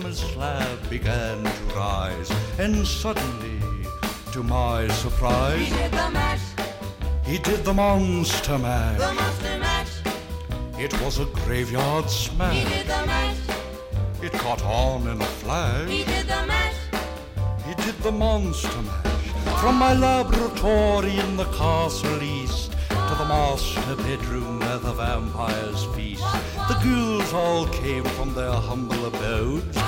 from his slab began to rise, and suddenly, to my surprise, He did the mash, he did the monster mash. the monster mash. It was a graveyard smash. He did the mash, It caught on in a flash. he did the mash. He did the monster mash from my laboratory in the castle east to the master bedroom where the vampires feast. The ghouls all came from their humble abodes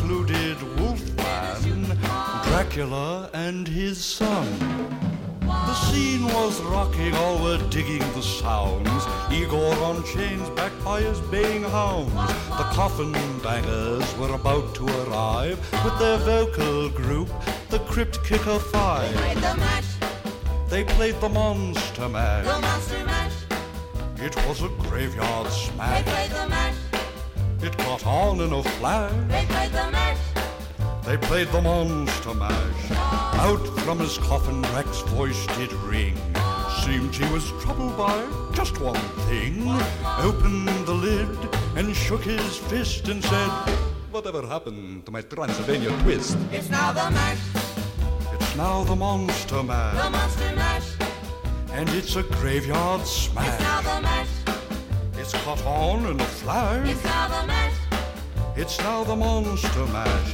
Dracula, and his son. The scene was rocking, all were digging the sounds. Igor on chains, backed by his baying hounds. The coffin bangers were about to arrive with their vocal group, the Crypt Kicker Five. They Played the mash, They played the Monster the Mash. monster mash. It was a graveyard smash. They played the mash, It caught on in a flash. they played the mash. They played the monster mash. Out from his coffin, Rex's voice did ring. Seemed he was troubled by just one thing. Opened the lid and shook his fist and said, Whatever happened to my Transylvania twist? It's now the mash, It's now the monster mash. the monster mash. and it's a graveyard smash. It's now the mash, It's caught on in a flash. it's now the mash. It's now the Monster Mash.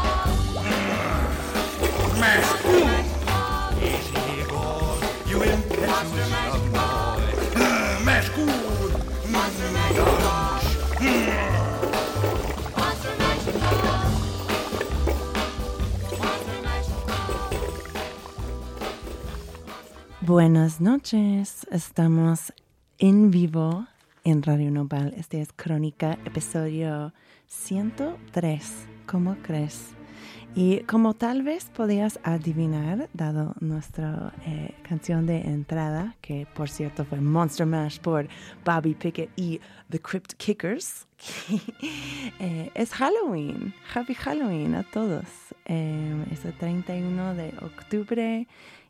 Buenas noches, estamos en vivo en Radio Nopal. Este es Crónica, episodio 103. ¿Cómo crees? Y como tal vez podías adivinar, dado nuestra eh, canción de entrada, que por cierto fue Monster Mash por Bobby Pickett y The Crypt Kickers, eh, es Halloween. Happy Halloween a todos. Eh, es el 31 de octubre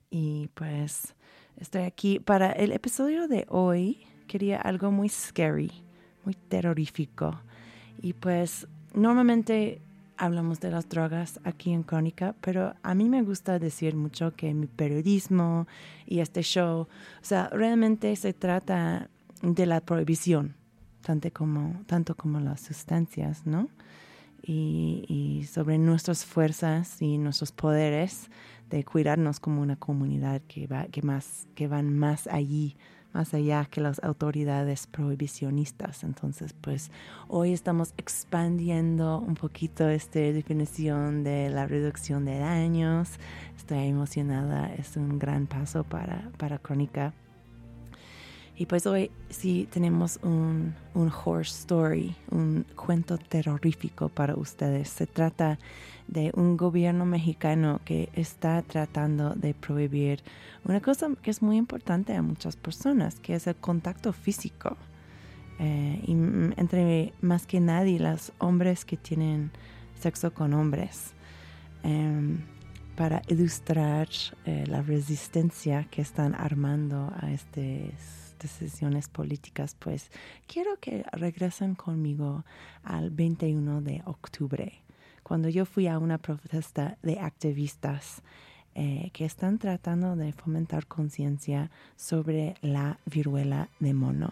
y pues estoy aquí para el episodio de hoy. Quería algo muy scary, muy terrorífico. Y pues normalmente hablamos de las drogas aquí en Crónica, pero a mí me gusta decir mucho que mi periodismo y este show, o sea, realmente se trata de la prohibición, tanto como, tanto como las sustancias, ¿no? Y, sobre nuestras fuerzas y nuestros poderes de cuidarnos como una comunidad que, va, que, más, que van más allí más allá que las autoridades prohibicionistas. Entonces, pues hoy estamos expandiendo un poquito esta definición de la reducción de daños. Estoy emocionada, es un gran paso para, para Crónica. Y pues hoy sí tenemos un, un horror story, un cuento terrorífico para ustedes. Se trata de un gobierno mexicano que está tratando de prohibir una cosa que es muy importante a muchas personas, que es el contacto físico. Eh, y entre más que nadie, los hombres que tienen sexo con hombres. Em, para ilustrar eh, la resistencia que están armando a estas decisiones políticas, pues quiero que regresen conmigo al 21 de octubre, cuando yo fui a una protesta de activistas eh, que están tratando de fomentar conciencia sobre la viruela de mono.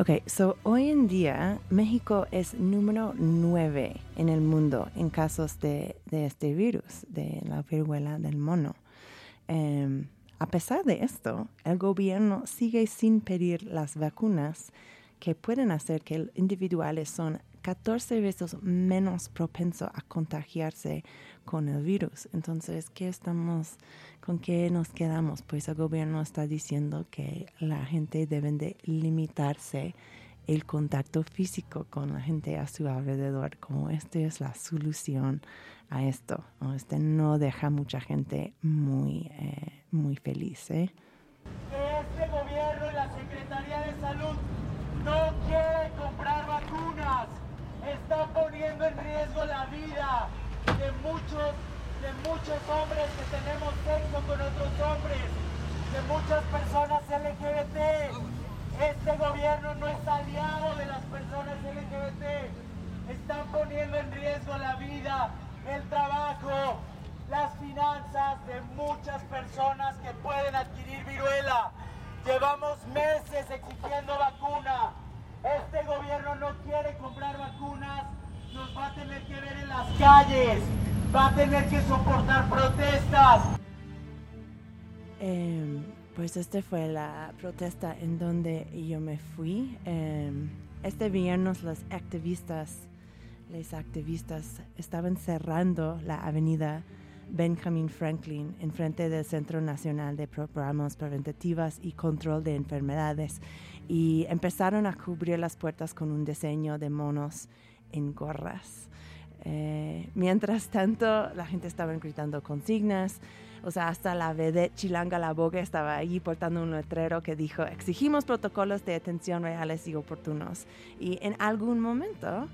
Ok, so hoy en día México es número 9 en el mundo en casos de, este virus, de la viruela del mono. Em, a pesar de esto, el gobierno sigue sin pedir las vacunas que pueden hacer que individuales son 14 veces menos propensos a contagiarse con el virus. Entonces, ¿qué estamos, con qué nos quedamos? Pues el gobierno está diciendo que la gente debe de limitarse el contacto físico con la gente a su alrededor, como esta es la solución a esto. ¿no? Este no deja mucha gente muy, eh, muy feliz. ¿eh? que este gobierno y la Secretaría de Salud no quiere comprar. Está poniendo en riesgo la vida de muchos, de muchos hombres que tenemos sexo con otros hombres, de muchas personas LGBT. Este gobierno no es aliado de las personas LGBT. Están poniendo en riesgo la vida, el trabajo, las finanzas de muchas personas que pueden adquirir viruela. Llevamos meses exigiendo vacuna. Este gobierno no quiere comprar vacunas. Nos va a tener que ver en las calles. Va a tener que soportar protestas. Em, pues esta fue la protesta en donde yo me fui. Em, este viernes los activistas, los activistas estaban cerrando la avenida Benjamin Franklin en frente del Centro Nacional de Programas Preventativas y Control de Enfermedades y empezaron a cubrir las puertas con un diseño de monos en gorras. Eh, mientras tanto, la gente estaba gritando consignas. O sea, hasta la vedette Chilanga La Boga estaba allí portando un letrero que dijo, exigimos protocolos de atención reales y oportunos. Y en algún momento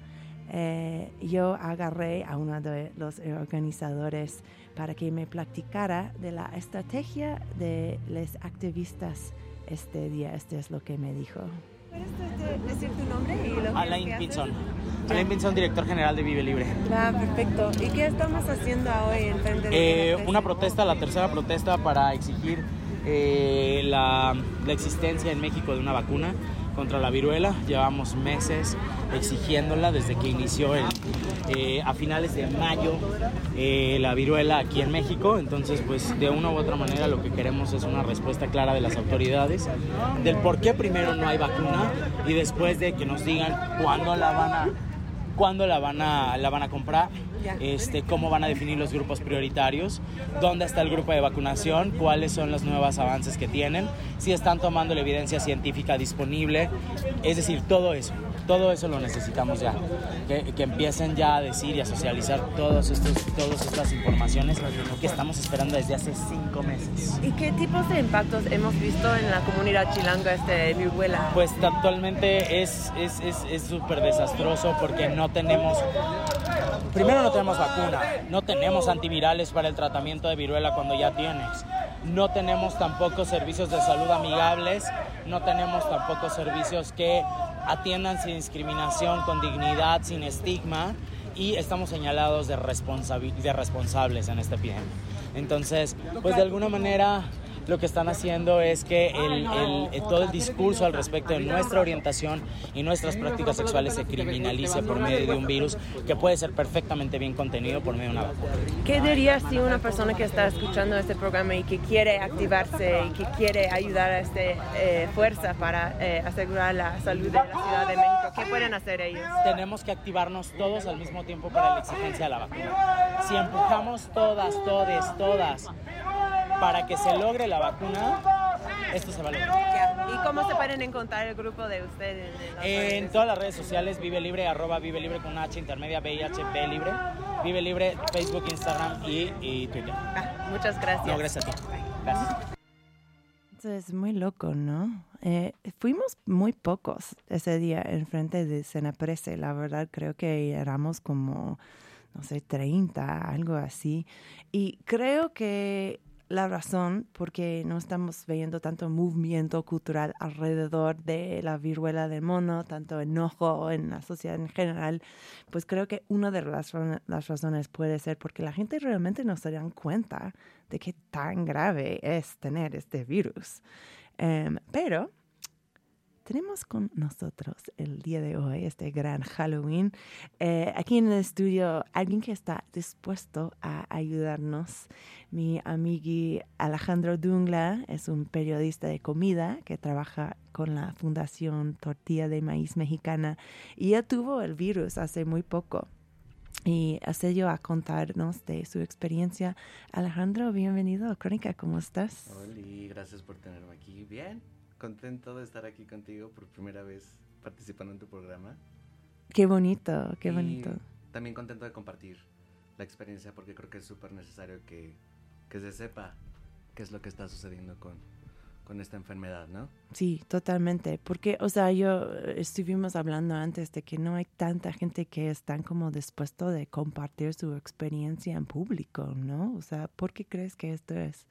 eh, yo agarré a uno de los organizadores para que me platicara de la estrategia de los activistas este día. Este es lo que me dijo. ¿Puedes decir tu nombre y lo que Alain haces? Pinzón. Alain Pinzón, director general de Vive Libre. Ah, perfecto. ¿Y qué estamos haciendo hoy en frente de Eh, la una protesta, la tercera protesta para exigir eh, la, la existencia en México de una vacuna contra la viruela. Llevamos meses exigiéndola desde que inició el, eh, a finales de mayo eh, la viruela aquí en México. Entonces, pues de una u otra manera lo que queremos es una respuesta clara de las autoridades del por qué primero no hay vacuna y después de que nos digan cuándo la van a cuándo la van a, la van a comprar. Este, cómo van a definir los grupos prioritarios, dónde está el grupo de vacunación, cuáles son los nuevos avances que tienen, si están tomando la evidencia científica disponible, es decir, todo eso. Todo eso lo necesitamos ya, que, que empiecen ya a decir y a socializar todos estos, todas estas informaciones que estamos esperando desde hace cinco meses. ¿Y qué tipos de impactos hemos visto en la comunidad chilanga este viruela? Pues actualmente es es es- es súper desastroso porque no tenemos, primero no tenemos vacuna, no tenemos antivirales para el tratamiento de viruela cuando ya tienes, no tenemos tampoco servicios de salud amigables, no tenemos tampoco servicios que atiendan discriminación, con dignidad, sin estigma y estamos señalados de, de responsables en esta epidemia. Entonces, pues de alguna manera lo que están haciendo es que el- el- eh, todo el discurso al respecto de nuestra orientación y nuestras prácticas sexuales se criminalice por medio de un virus que puede ser perfectamente bien contenido por medio de una vacuna. ¿Qué dirías si una persona que está escuchando este programa y que quiere activarse y que quiere ayudar a esta fuerza para eh, asegurar la salud de la Ciudad de México? ¿Qué pueden hacer ellos? Tenemos que activarnos todos al mismo tiempo para la exigencia de la vacuna. Si empujamos todas, todes, todas para que se logre la vacuna, esto se va a lograr. ¿Y cómo se pueden encontrar el grupo de ustedes? en todas las redes sociales, Vive Libre, arroba Vive Libre con H intermedia, B-I-H-B Libre. Vive Libre, Facebook, Instagram y, y Twitter. Ah, muchas gracias. No, gracias a ti. Gracias. Es muy loco, ¿no? Eh, fuimos muy pocos ese día en frente de Senaprese. La verdad, creo que éramos como, no sé, 30, algo así. Y creo que la razón por qué no estamos viendo tanto movimiento cultural alrededor de la viruela del mono, tanto enojo en la sociedad en general, pues creo que una de las, ra- las razones puede ser porque la gente realmente no se dan cuenta de qué tan grave es tener este virus. Em, pero tenemos con nosotros el día de hoy, este gran Halloween, eh, aquí en el estudio, alguien que está dispuesto a ayudarnos. Mi amigui Alejandro Dungla es un periodista de comida que trabaja con la Fundación Tortilla de Maíz Mexicana y ya tuvo el virus hace muy poco. Y hace yo a contarnos de su experiencia. Alejandro, bienvenido a Crónica, ¿cómo estás? Hola, gracias por tenerme aquí. Bien, contento de estar aquí contigo por primera vez participando en tu programa. Qué bonito, qué Y bonito. También contento de compartir la experiencia porque creo que es súper necesario que, que se sepa qué es lo que está sucediendo con, con esta enfermedad, ¿no? Sí, totalmente. Porque, o sea, yo eh, estuvimos hablando antes de que no hay tanta gente que están como dispuesto de compartir su experiencia en público, ¿no? O sea, ¿por qué crees que esto es?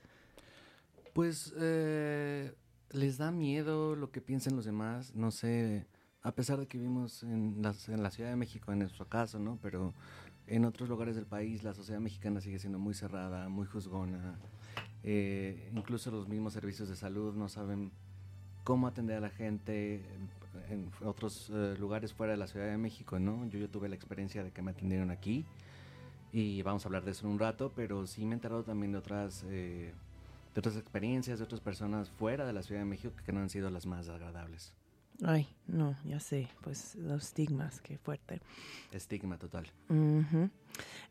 Pues eh, les da miedo lo que piensen los demás, no sé, a pesar de que vivimos en la, en la Ciudad de México, en nuestro caso, ¿no? Pero en otros lugares del país la sociedad mexicana sigue siendo muy cerrada, muy juzgona. Eh, incluso los mismos servicios de salud no saben cómo atender a la gente en, otros eh, lugares fuera de la Ciudad de México, ¿no? Yo, yo tuve la experiencia de que me atendieron aquí y vamos a hablar de eso en un rato, pero sí me he enterado también de otras, eh, de otras experiencias, de otras personas fuera de la Ciudad de México que no han sido las más agradables. Ay, no, ya sé, pues los estigmas, qué fuerte. Estigma total.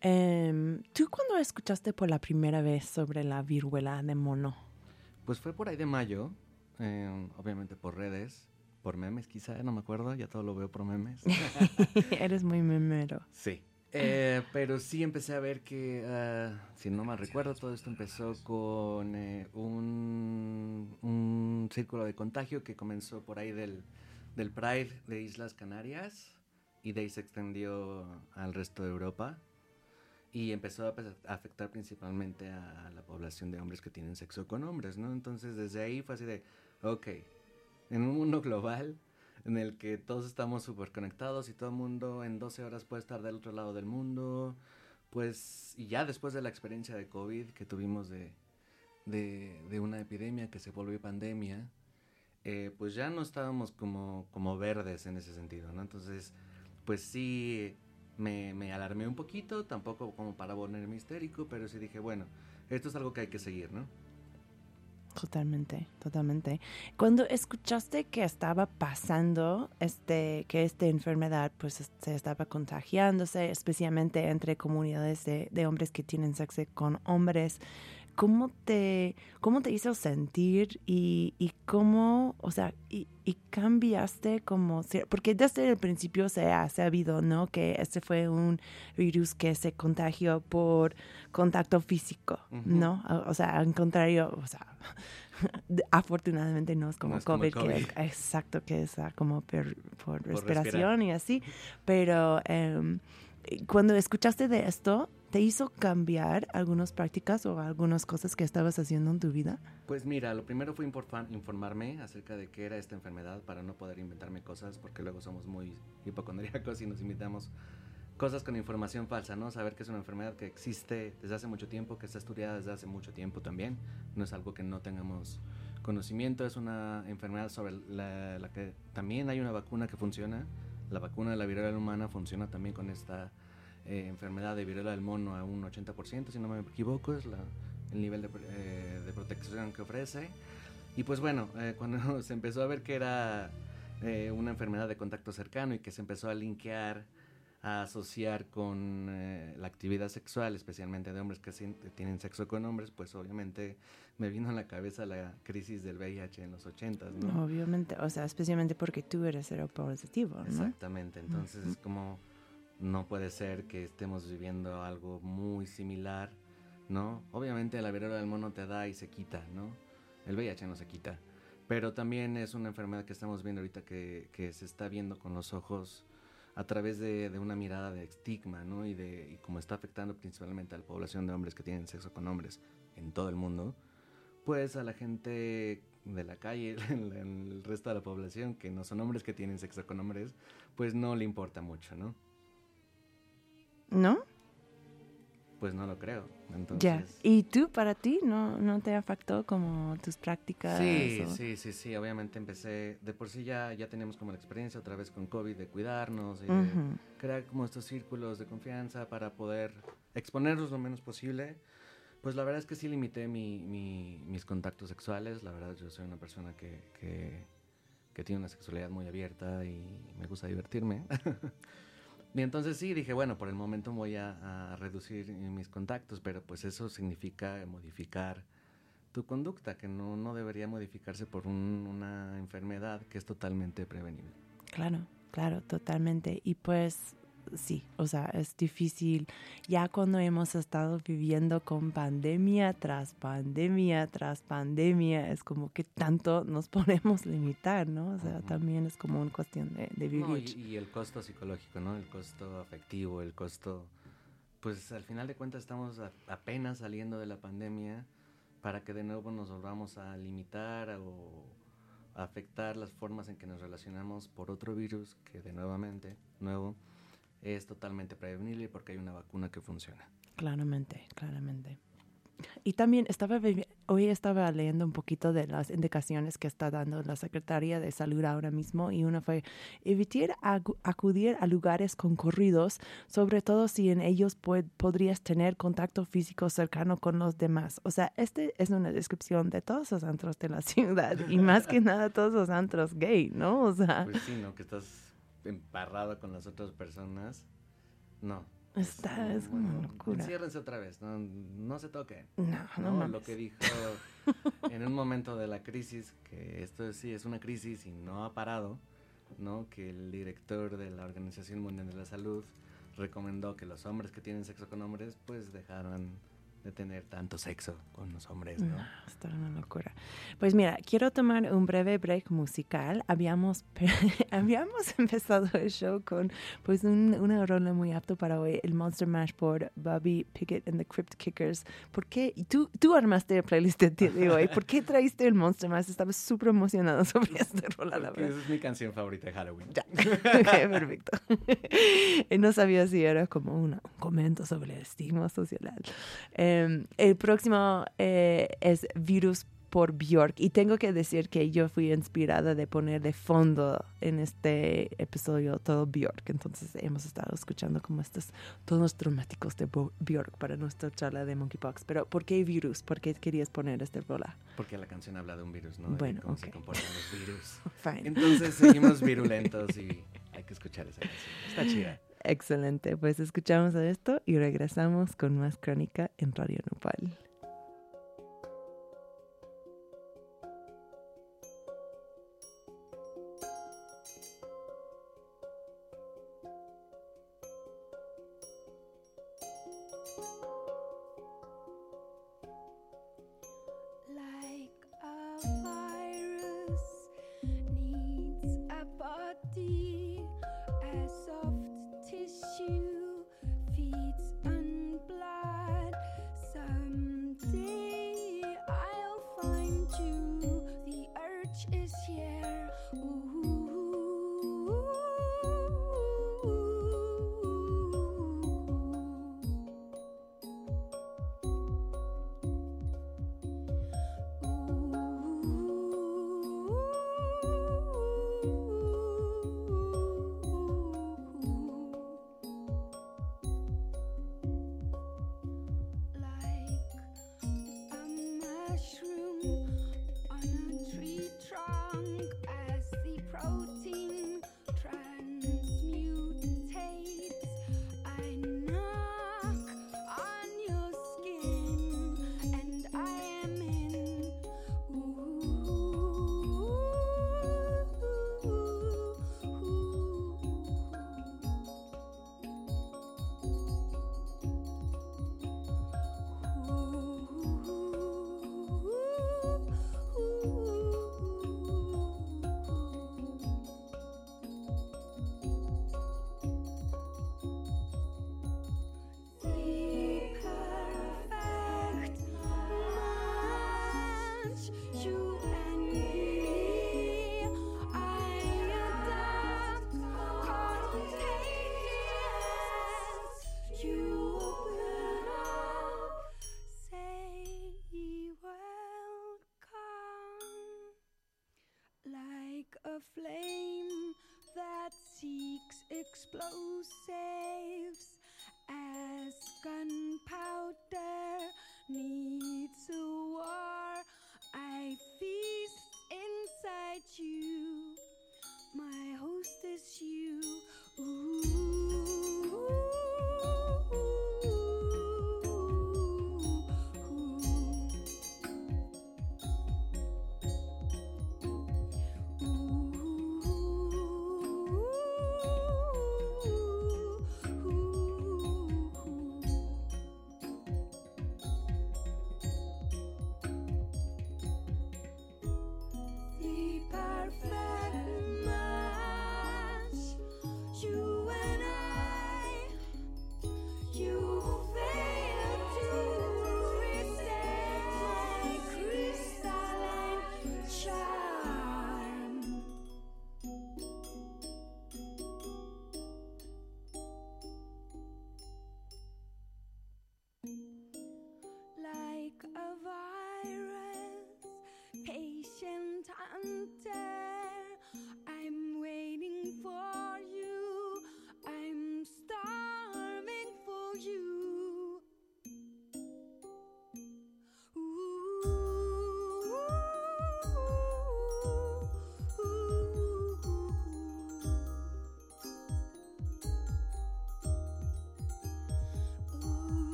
Em, ¿Tú cuándo escuchaste por la primera vez sobre la viruela de mono? Pues fue por ahí de mayo, eh, obviamente por redes, por memes quizá, no me acuerdo, ya todo lo veo por memes. Eres muy memero. Sí. Eh, pero sí empecé a ver que, ah, si no mal recuerdo, todo esto empezó con eh, un, un círculo de contagio que comenzó por ahí del, del Pride de Islas Canarias y de ahí se extendió al resto de Europa y empezó a, a afectar principalmente a la población de hombres que tienen sexo con hombres, ¿no? Entonces desde ahí fue así de, ok, en un mundo global en el que todos estamos súper conectados y todo el mundo en 12 horas puede estar del otro lado del mundo. Pues, y ya después de la experiencia de COVID que tuvimos de, de, una epidemia que se volvió pandemia, eh, pues ya no estábamos como, como verdes en ese sentido, ¿no? Entonces, pues sí, me, me alarmé un poquito, tampoco como para ponerme histérico, pero sí dije, bueno, esto es algo que hay que seguir, ¿no? Totalmente, totalmente. Cuando escuchaste que estaba pasando, este, que esta enfermedad pues es- se estaba contagiándose, especialmente entre comunidades de, de hombres que tienen sexo con hombres, ¿cómo te, cómo te hizo sentir y, y cómo, o sea, y, y cambiaste como, porque desde el principio se ha sabido, ¿no? Que este fue un virus que se contagió por contacto físico, Ujú. ¿no? O o sea, al contrario, o sea, afortunadamente no es como No es como el COVID, que es- COVID. exacto, que es ah, como per- por, respirar. respiración y así, pero em, cuando escuchaste de esto, ¿te hizo cambiar algunas prácticas o algunas cosas que estabas haciendo en tu vida? Pues mira, lo primero fue informa- informarme acerca de qué era esta enfermedad para no poder inventarme cosas, porque luego somos muy hipocondríacos y nos inventamos cosas con información falsa, ¿no? Saber que es una enfermedad que existe desde hace mucho tiempo, que está estudiada desde hace mucho tiempo también, no es algo que no tengamos conocimiento, es una enfermedad sobre la, la que también hay una vacuna que funciona, la vacuna de la viruela humana funciona también con esta eh, enfermedad de viruela del mono a un 80%, si no me equivoco, es la, el nivel de, eh, de protección que ofrece. Y pues bueno, eh, cuando se empezó a ver que era eh, una enfermedad de contacto cercano y que se empezó a linkear, a asociar con eh, la actividad sexual, especialmente de hombres que tienen sexo con hombres, pues obviamente me vino a la cabeza la crisis del VIH en los 80s, ¿no? Obviamente, o sea, especialmente porque tú eres seropositivo, ¿no? Exactamente, entonces es como no puede ser que estemos viviendo algo muy similar, ¿no? Obviamente la viruela del mono te da y se quita, ¿no? El VIH no se quita, pero también es una enfermedad que estamos viendo ahorita que, que se está viendo con los ojos a través de, de una mirada de estigma, ¿no? Y de y como está afectando principalmente a la población de hombres que tienen sexo con hombres en todo el mundo, pues a la gente de la calle, el, el resto de la población que no son hombres que tienen sexo con hombres, pues no le importa mucho, ¿no? ¿No? Pues no lo creo. Ya. Entonces, ¿Y tú, para ti, no, no te afectó como tus prácticas? Sí, o- sí, sí, sí. Obviamente empecé, de por sí ya, ya teníamos como la experiencia otra vez con COVID de cuidarnos y de Ujú. crear como estos círculos de confianza para poder exponernos lo menos posible. Pues la verdad es que sí limité mi- mi- mis contactos sexuales. La verdad yo soy una persona que, que, que tiene una sexualidad muy abierta y me gusta divertirme. y entonces sí, dije, bueno, por el momento voy a, reducir mis contactos, pero pues eso significa modificar tu conducta, que no, no debería modificarse por un- una enfermedad que es totalmente prevenible. Claro, claro, totalmente. Y pues sí, o sea, es difícil. Ya cuando hemos estado viviendo con pandemia tras pandemia tras pandemia, es como que tanto nos podemos limitar, ¿no? O sea, Ujú. también es como una cuestión de, de No, vivir. y, y el costo psicológico, ¿no? El costo afectivo, el costo... Pues al final de cuentas estamos a- apenas saliendo de la pandemia para que de nuevo nos volvamos a limitar o afectar las formas en que nos relacionamos por otro virus que de nuevamente, nuevo, es totalmente prevenible porque hay una vacuna que funciona. Claramente, claramente. Y también estaba hoy estaba leyendo un poquito de las indicaciones que está dando la Secretaría de Salud ahora mismo y una fue evitar acudir a lugares concurridos, sobre todo si en ellos pue- podrías tener contacto físico cercano con los demás. O sea, este es una descripción de todos los antros de la ciudad y más que nada todos los antros gay, ¿no? O sea, Pues sí, ¿no? Que estás emparrado con las otras personas. No. Está- es una locura. Enciérrense otra vez, no, no se toquen. no, no, No, lo que dijo en un momento de la crisis, que esto sí es una crisis y no ha parado, ¿no? Que el director de la Organización Mundial de la Salud recomendó que los hombres que tienen sexo con hombres, pues dejaran de tener tanto sexo con los hombres, ¿no? No, está una locura. Pues mira, quiero tomar un breve break musical. Habíamos, habíamos empezado el show con pues un- una rola muy apto para hoy, el Monster Mash por Bobby Pickett and the Crypt Kickers. ¿Por qué? Tú, tú armaste el playlist de, de hoy. ¿Por qué traíste el Monster Mash? Estaba súper emocionado sobre esta rola, la verdad. esa es mi canción favorita de Halloween. Ya. Ok, perfecto. No sabía si era como una- un comento sobre el estigma social. Em, el próximo eh, es Virus por Bjork. Y tengo que decir que yo fui inspirada de poner de fondo en este episodio todo Bjork. Entonces hemos estado escuchando como estos tonos dramáticos de Bjork para nuestra charla de Monkeypox. Pero ¿por qué Virus? ¿Por qué querías poner este rola? Porque la canción habla de un virus, ¿no? De Bueno, cómo se ok. comportan los virus. Fine. Entonces seguimos virulentos y hay que escuchar esa canción. Está chida. Excelente, pues escuchamos a esto y regresamos con más crónica en Radio Nopal. explosive.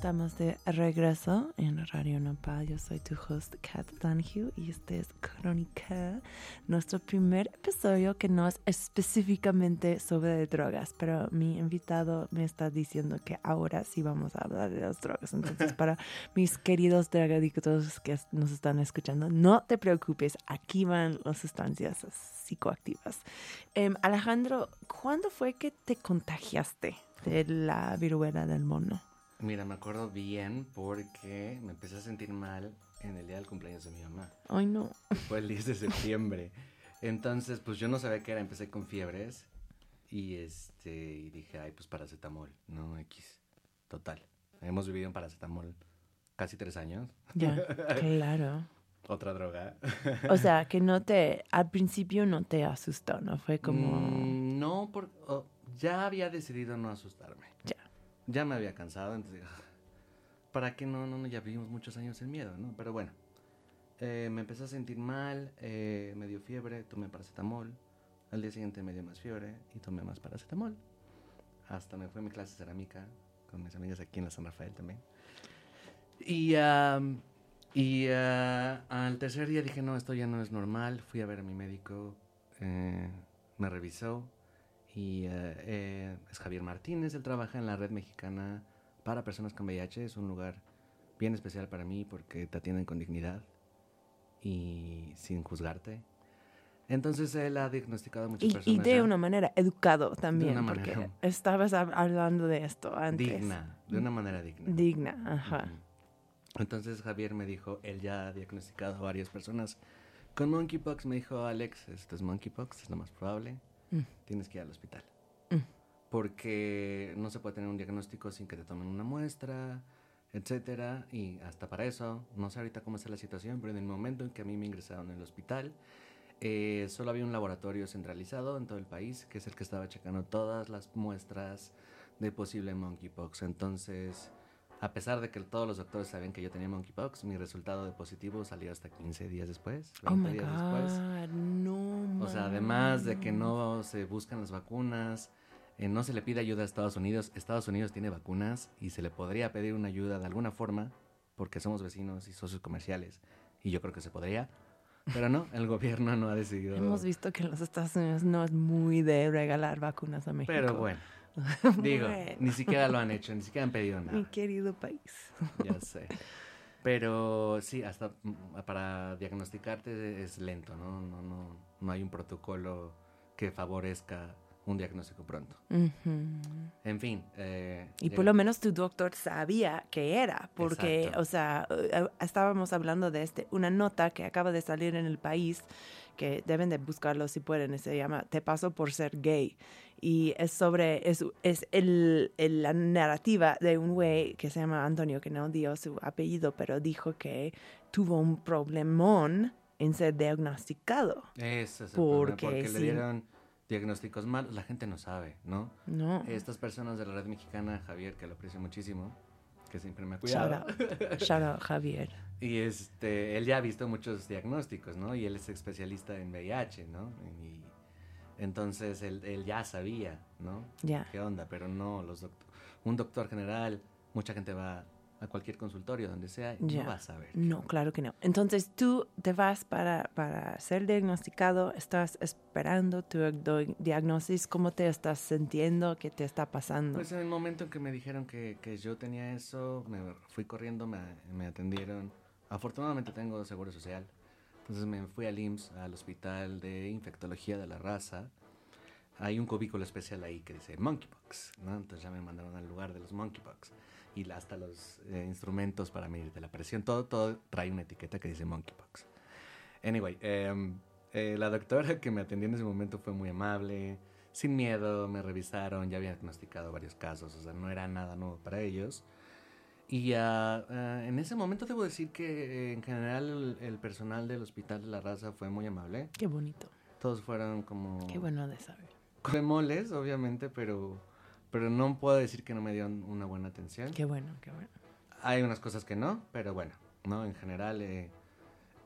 Estamos de regreso en Radio Nopal. Yo soy tu host, Kat Danhue, y este es Crónica, nuestro primer episodio que no es específicamente sobre drogas, pero mi invitado me está diciendo que ahora sí vamos a hablar de las drogas. Entonces, para mis queridos drogadictos que nos están escuchando, no te preocupes, aquí van las sustancias psicoactivas. Em, Alejandro, ¿cuándo fue que te contagiaste de la viruela del mono? Mira, me acuerdo bien porque me empecé a sentir mal en el día del cumpleaños de mi mamá. Ay, no. Fue el 10 de septiembre. Entonces, pues yo no sabía qué era. Empecé con fiebres y este y dije, ay, pues paracetamol, no X. Total. Hemos vivido en paracetamol casi tres años. Ya, claro. Otra droga. O sea, que no te, al principio no te asustó, ¿no? Fue como, Mm, no, porque ya había decidido no asustarme. ya, Ya me había cansado, entonces "Ah, ¿para qué no? No, no, ya vivimos muchos años en miedo, ¿no? Pero bueno, eh, me empecé a sentir mal, eh, me dio fiebre, tomé paracetamol. Al día siguiente me dio más fiebre y tomé más paracetamol. Hasta me fue a mi clase de cerámica con mis amigas aquí en la San Rafael también. Y, am, y ah, al tercer día dije, no, esto ya no es normal. Fui a ver a mi médico, eh, me revisó y eh, eh, es Javier Martínez. Él trabaja en la red mexicana para personas con VIH. Es un lugar bien especial para mí porque te atienden con dignidad y sin juzgarte. Entonces él ha diagnosticado a muchas Y, personas. y de ya. una manera educado también, una porque manera- estabas hab- hablando de esto antes. digna, de una manera digna. Digna, ajá. Entonces Javier me dijo, él ya ha diagnosticado a varias personas con monkeypox. Me dijo, Alex, esto es monkeypox, es lo más probable. Mm. Tienes que ir al hospital. Mm. Porque no se puede tener un diagnóstico sin que te tomen una muestra, etcétera. Y hasta para eso, no sé ahorita cómo está la situación, pero en el momento en que a mí me ingresaron en el hospital, eh, solo había un laboratorio centralizado en todo el país, que es el que estaba checando todas las muestras de posible monkeypox. Entonces, a pesar de que todos los doctores sabían que yo tenía monkeypox, mi resultado de positivo salió hasta 15 días después, Oh 20 my días después. God, no. O sea, además de que no se buscan las vacunas, eh, no se le pide ayuda a Estados Unidos. Estados Unidos tiene vacunas y se le podría pedir una ayuda de alguna forma, porque somos vecinos y socios comerciales. y yo creo que se podría, pero no, el gobierno no ha decidido. Hemos visto que en los Estados Unidos no es muy de regalar vacunas a México. Pero bueno, digo, Bueno. ni siquiera lo han hecho, ni siquiera han pedido Mi nada. querido país. Ya sé. Pero sí, hasta para diagnosticarte es lento, ¿no? No, no, no hay un protocolo que favorezca un diagnóstico pronto. Ujú. En fin. eh, Y llega- por lo menos tu doctor sabía que era, porque, Exacto. o sea, eh, estábamos hablando de este, una nota que acaba de salir en el país, que deben de buscarlo si pueden, se llama Te paso por ser gay. Y es sobre, es, es el, el- la narrativa de un güey que se llama Antonio, que no dio su apellido, pero dijo que tuvo un problemón en ser diagnosticado. Ese es el problema, Porque le dieron diagnósticos malos, la gente no sabe, ¿no? No. Estas personas de la red mexicana, Javier, que lo aprecio muchísimo, que siempre me ha Shout cuidado. out. Shout out, Javier. Y este, él ya ha visto muchos diagnósticos, ¿no? Y él es especialista en VIH, ¿no? Y entonces él, él ya sabía, ¿no? Ya. ¿Qué onda? Pero no, los doct- un doctor general, mucha gente va a cualquier consultorio, donde sea, Ya. no va a qué No, claro que no. Entonces tú te vas para, para ser diagnosticado, estás esperando tu diagnosis, ¿cómo te estás sintiendo? ¿Qué te está pasando? Pues en el momento en que me dijeron que, que yo tenía eso, me fui corriendo, me, me atendieron. Afortunadamente tengo seguro social. Entonces me fui al IMSS, al Hospital de Infectología de la Raza. Hay un cubículo especial ahí que dice Monkeypox, ¿no? Entonces ya me mandaron al lugar de los Monkeypox. Y hasta los eh, instrumentos para medirte la presión, todo, todo trae una etiqueta que dice Monkeypox. Anyway, em, eh, la doctora que me atendió en ese momento fue muy amable, sin miedo, me revisaron, ya había diagnosticado varios casos, o sea, no era nada nuevo para ellos. Y ah, ah, en ese momento debo decir que eh, en general el, el personal del Hospital de la Raza fue muy amable. Qué bonito, Todos fueron como... qué bueno de saber. Bemoles, obviamente, pero, pero no puedo decir que no me dieron una buena atención. Qué bueno, qué bueno. Hay unas cosas que no, pero bueno, ¿no? En general eh,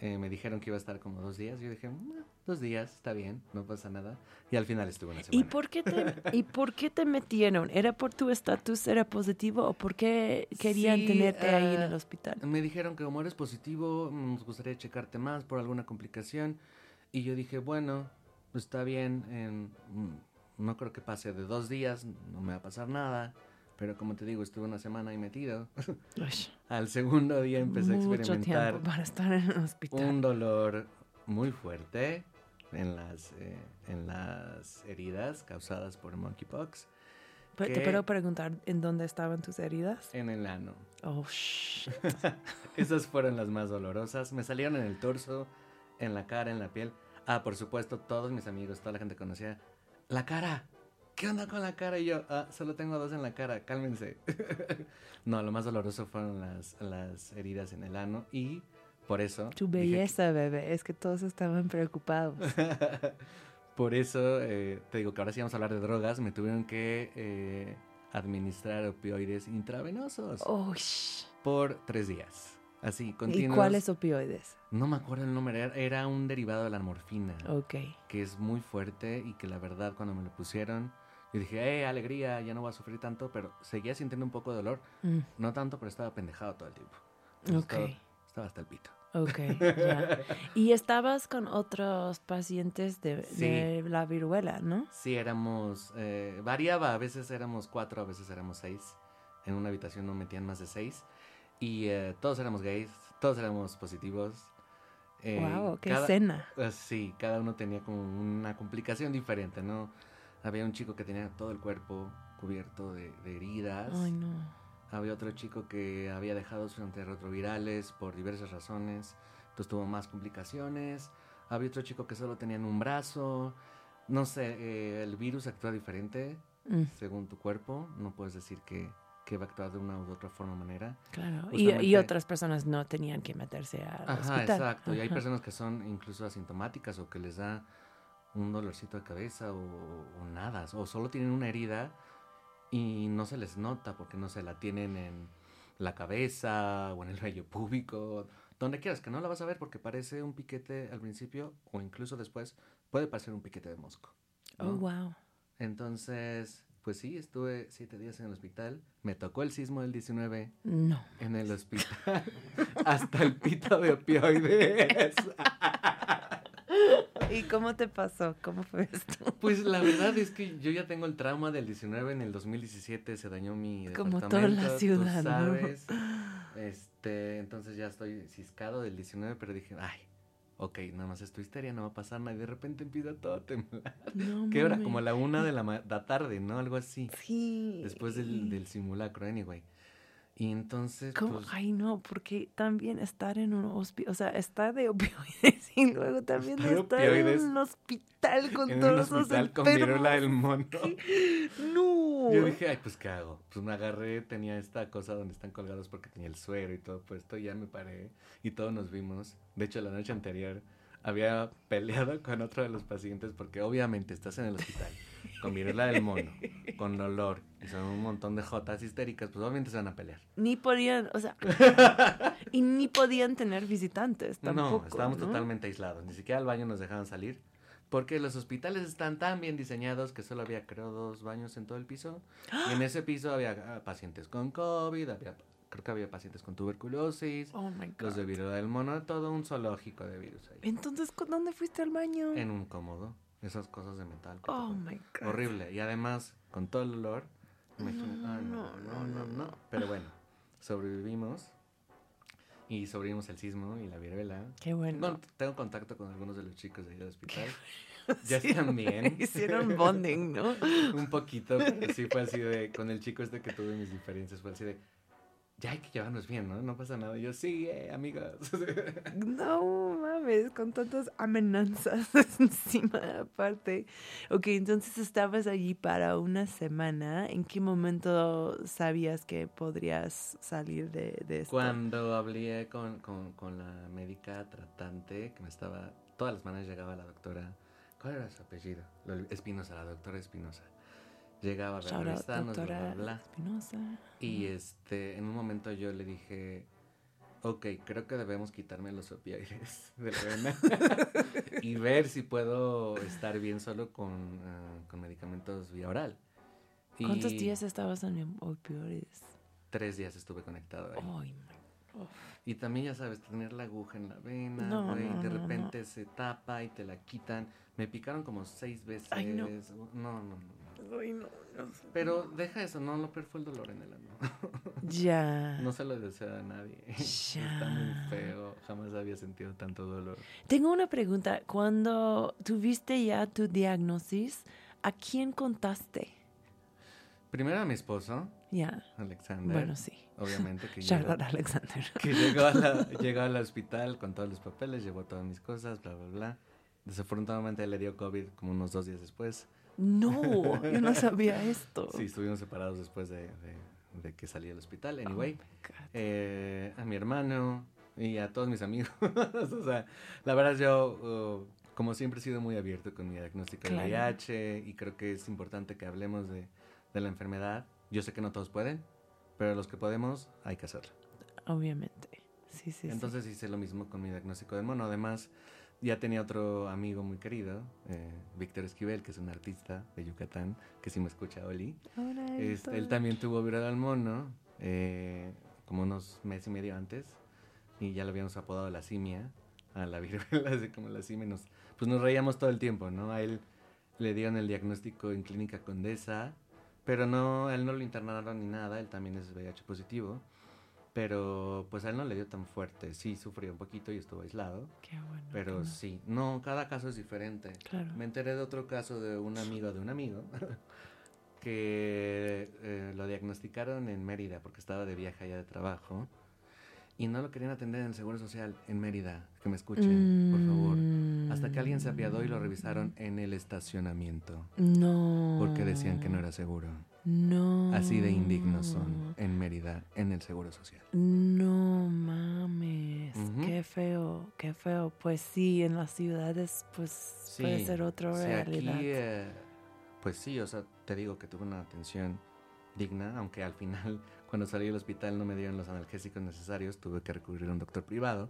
eh, me dijeron que iba a estar como dos días. Yo dije, "Mm, dos días, está bien, no pasa nada. Y al final estuve una semana. ¿Y por, qué te, ¿Y por qué te metieron? ¿Era por tu estatus, era positivo o por qué querían Sí, tenerte ahí en ah, el hospital? Me dijeron que como eres positivo, nos gustaría checarte más por alguna complicación. Y yo dije, bueno, está bien, en- mm, no creo que pase de dos días, no me va a pasar nada. Pero como te digo, estuve una semana ahí metido. Uy, Al segundo día empecé a experimentar tiempo para estar en el hospital. un dolor muy fuerte en las, eh, en las heridas causadas por monkeypox Pero ¿Te que- puedo preguntar en dónde estaban tus heridas? en el ano. Oh, shh. Esas fueron las más dolorosas. Me salieron en el torso, en la cara, en la piel. Ah, por supuesto, todos mis amigos, toda la gente conocía. La cara. ¿Qué onda con la cara? Y yo, ah, solo tengo dos en la cara, cálmense. no, lo más doloroso fueron las, las heridas en el ano y por eso... Tu que- belleza, bebé. Es que todos estaban preocupados. por eso, eh, te digo que ahora sí vamos a hablar de drogas. Me tuvieron que eh, administrar opioides intravenosos Oh, por tres días. Así, ¿Y continuos. cuáles opioides? No me acuerdo el nombre, era, era un derivado de la morfina, Ok. que es muy fuerte y que la verdad cuando me lo pusieron, yo dije, eh, alegría, ya no voy a sufrir tanto, pero seguía sintiendo un poco de dolor, Mm, no tanto, pero estaba pendejado todo el tiempo. Entonces, Ok. Estaba, estaba hasta el pito. Ok, ya. Y estabas con otros pacientes de, Sí. de la viruela, ¿no? Sí, éramos, eh, variaba, a veces éramos cuatro, a veces éramos seis. En una habitación no metían más de seis. Y eh, todos éramos gays, todos éramos positivos. Eh, wow, qué cada- escena. Eh, sí, cada uno tenía como una complicación diferente, ¿no? Había un chico que tenía todo el cuerpo cubierto de, de heridas. Ay, no. Había otro chico que había dejado sus antirretrovirales por diversas razones. Entonces tuvo más complicaciones. Había otro chico que solo tenía en un brazo. No sé, eh, el virus actúa diferente Mm, según tu cuerpo. No puedes decir que, que va a actuar de una u otra forma o manera. claro. Y, y otras personas no tenían que meterse al Ajá, hospital. exacto. Y hay Ajá. personas que son incluso asintomáticas o que les da un dolorcito de cabeza o, o nada. O solo tienen una herida y no se les nota porque no se la tienen en la cabeza o en el vello púbico. Donde quieras, que no la vas a ver porque parece un piquete al principio o incluso después puede parecer un piquete de mosco. Oh, ¿no? wow. Entonces, pues sí, estuve siete días en el hospital. Me tocó el sismo del 19 No. en el hospital. hasta el pito de opioides. ¿Y cómo te pasó? ¿Cómo fue esto? Pues la verdad es que yo ya tengo el trauma del 19. En el 2017 se dañó mi Como toda la departamento, tú ciudad, ¿no? sabes. Este, entonces ya estoy ciscado del 19, pero dije, ay, ok, nada más es tu histeria, no va a pasar nada. Y de repente empieza todo a temblar. No, ¿Qué hora? Como a la una de la, ma- la tarde, ¿no? Algo así. Sí. Después del, del simulacro, anyway. Y entonces, ¿Cómo? pues, Ay, no, porque también estar en un hospital, o sea, estar de opioides y luego también Estar de estar opioides en un hospital con en un todos hospital los con viruela del mono. No. Yo dije, ay, pues, ¿qué hago? Pues me agarré, tenía esta cosa donde están colgados porque tenía el suero y todo puesto, ya me paré y todos nos vimos. De hecho, la noche anterior había peleado con otro de los pacientes porque obviamente estás en el hospital con viruela del mono, con dolor y son un montón de jotas histéricas, pues obviamente se van a pelear. Ni podían, o sea, y ni podían tener visitantes tampoco. no, estábamos ¿no? totalmente aislados, ni siquiera al baño nos dejaban salir. Porque los hospitales están tan bien diseñados que solo había, creo, dos baños en todo el piso. Y en ese piso había ah, pacientes con COVID, había, creo que había pacientes con tuberculosis, Oh my los de god. viruela del mono, todo un zoológico de virus ahí. Entonces, ¿con ¿dónde fuiste al baño? En un cómodo, esas cosas de metal. Oh my god. Horrible. Y además, con todo el olor, no, no, no, no. Pero bueno, sobrevivimos. Y sobrevivimos el sismo y la viruela. Qué bueno. No, tengo contacto con algunos de los chicos de ahí del hospital. Ya están bien. Hicieron bonding, ¿no? Un poquito, sí fue así de, con el chico este que tuve mis diferencias, fue así de, ya hay que llevarnos bien, ¿no? No pasa nada. Y yo, sí, eh, amigos. No mames, con tantas amenazas encima aparte. Ok, entonces estabas allí para una semana. ¿En qué momento sabías que podrías salir de, de esto? Cuando hablé con, con, con la médica tratante, que me estaba, todas las semanas llegaba la doctora, ¿cuál era su apellido? Espinosa, la doctora Espinosa. Llegaba a ver, Shout out, revisarnos, bla, bla, bla. Espinosa. Y este, en un momento yo le dije, ok, creo que debemos quitarme los opioides de la vena y ver si puedo estar bien solo con, ah, con medicamentos vía oral. ¿Cuántos días estabas en opioides? Tres días estuve conectado ahí. Uf. Y también, ya sabes, tener la aguja en la vena, No, güey, no, de no. repente se tapa y te la quitan. Me picaron como seis veces. Ay, no. No, no, no. No. Ay, no, no. Pero deja eso, no, lo peor fue el dolor en el ano. Ya. No se lo deseo a nadie. Está muy feo. Jamás había sentido tanto dolor. Tengo una pregunta. Cuando tuviste ya tu diagnosis, ¿a quién contaste? Primero a mi esposo, Ya. Alexander. Bueno, sí. Obviamente que llegó, out Alexander. que llegó, a la- llegó al hospital con todos los papeles, llevó todas mis cosas, bla, bla, bla. Desafortunadamente le dio COVID como unos dos días después. No, yo no sabía esto. Sí, estuvimos separados después de, de- de que salí del hospital. Oh Anyway, eh, a mi hermano y a todos mis amigos. o sea, la verdad yo, uh, como siempre, he sido muy abierto con mi diagnóstico Claro. de VIH y creo que es importante que hablemos de, de la enfermedad. Yo sé que no todos pueden, pero los que podemos, hay que hacerlo. Obviamente. Sí, sí, sí. Entonces hice lo mismo con mi diagnóstico del mono. Además, ya tenía otro amigo muy querido, eh, Víctor Esquivel, que es un artista de Yucatán, que si me escucha, Oli. Ahora Este, él también tuvo viruela del mono, eh, como unos meses y medio antes, y ya lo habíamos apodado la simia, a la viruela, así como la simia, nos, pues nos reíamos todo el tiempo, ¿no? A él le dieron el diagnóstico en Clínica Condesa, pero no, a él no lo internaron ni nada, él también es VIH positivo, pero pues a él no le dio tan fuerte, sí sufrió un poquito y estuvo aislado, Qué bueno. pero sí, no, cada caso es diferente. Claro. Me enteré de otro caso de un amigo de un amigo que eh, lo diagnosticaron en Mérida porque estaba de viaje allá de trabajo y no lo querían atender en el Seguro Social en Mérida. Que me escuchen, por favor. Hasta que alguien se apiadó y lo revisaron en el estacionamiento No. porque decían que no era seguro. No. Así de indignos son en Mérida en el Seguro Social. No mames. Qué feo, qué feo. Pues sí, en las ciudades, pues puede ser otra realidad. aquí, eh, pues sí, o sea, te digo que tuve una atención digna, aunque al final, cuando salí del hospital no me dieron los analgésicos necesarios, tuve que recurrir a un doctor privado.